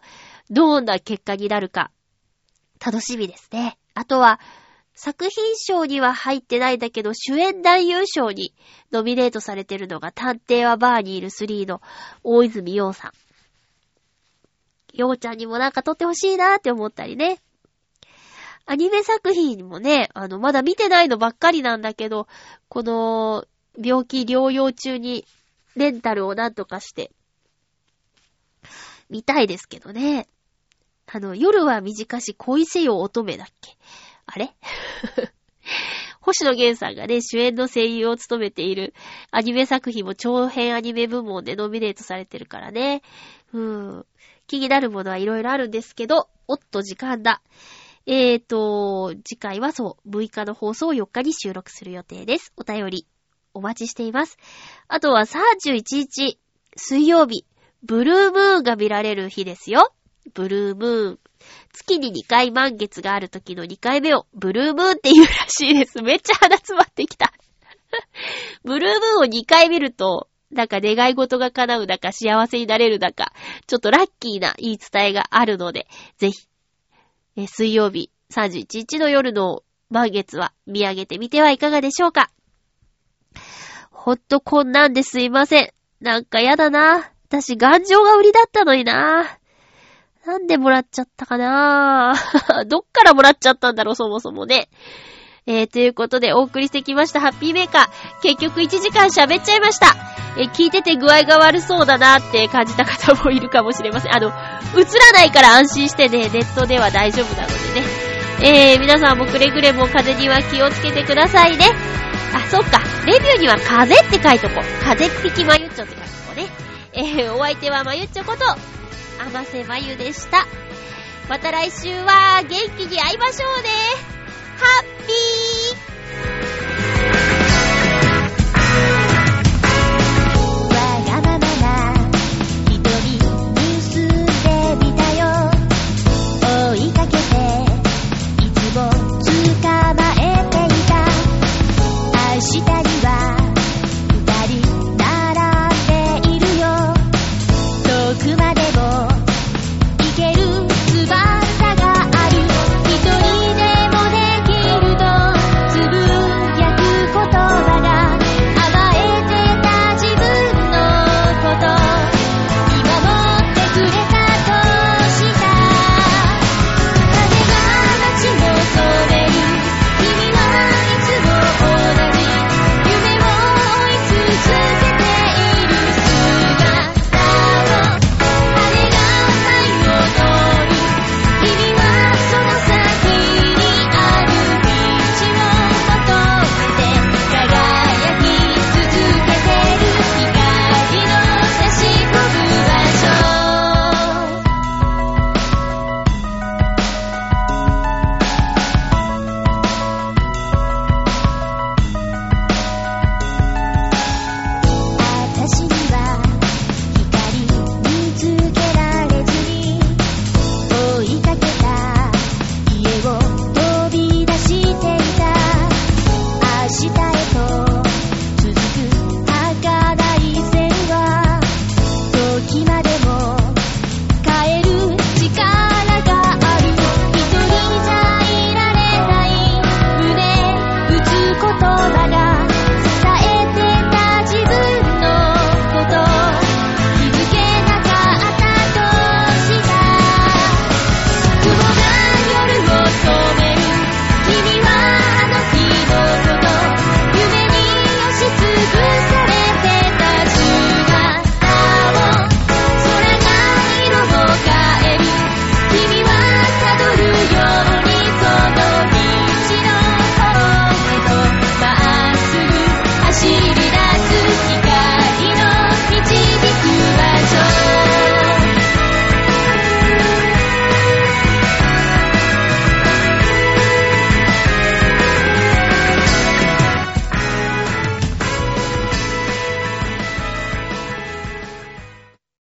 どんな結果になるか、楽しみですね。あとは、作品賞には入ってないんだけど、主演男優賞にノミネートされてるのが、探偵はバーにいる3の大泉洋さん。洋ちゃんにもなんか撮ってほしいなって思ったりね。アニメ作品もね、あの、まだ見てないのばっかりなんだけど、この、病気療養中にレンタルをなんとかして、見たいですけどね。あの、夜は短し恋せよ乙女だっけ？あれ？星野源さんがね、主演の声優を務めているアニメ作品も長編アニメ部門でノミネートされてるからね。うん。気になるものはいろいろあるんですけど、おっと時間だ。えーと、次回はそう、6日の放送を4日に収録する予定です。お便り、お待ちしています。あとは31日、水曜日、ブルームーンが見られる日ですよ。ブルームーン。月に2回満月がある時の2回目をブルームーンって言うらしいです。めっちゃ鼻詰まってきた。ブルームーンを2回見ると、なんか願い事が叶うだか幸せになれるだか、ちょっとラッキーな言い伝えがあるので、ぜひ、え水曜日31日の夜の満月は見上げてみてはいかがでしょうか。ほんとこんなんですいません。なんかやだな。私頑丈が売りだったのにな。なんでもらっちゃったかな どっからもらっちゃったんだろう、そもそもね。えー、ということでお送りしてきましたハッピーメーカー。結局1時間喋っちゃいました。えー、聞いてて具合が悪そうだなって感じた方もいるかもしれません。あの、映らないから安心してね、ネットでは大丈夫なのでね。えー、皆さんもくれぐれも風には気をつけてくださいね。あ、そっか。レビューには風って書いとこう。風邪引きまゆっちょって書いとこうね。えー、お相手はまゆっちょこと、あませまゆでした。また来週は元気に会いましょうね。ハッピー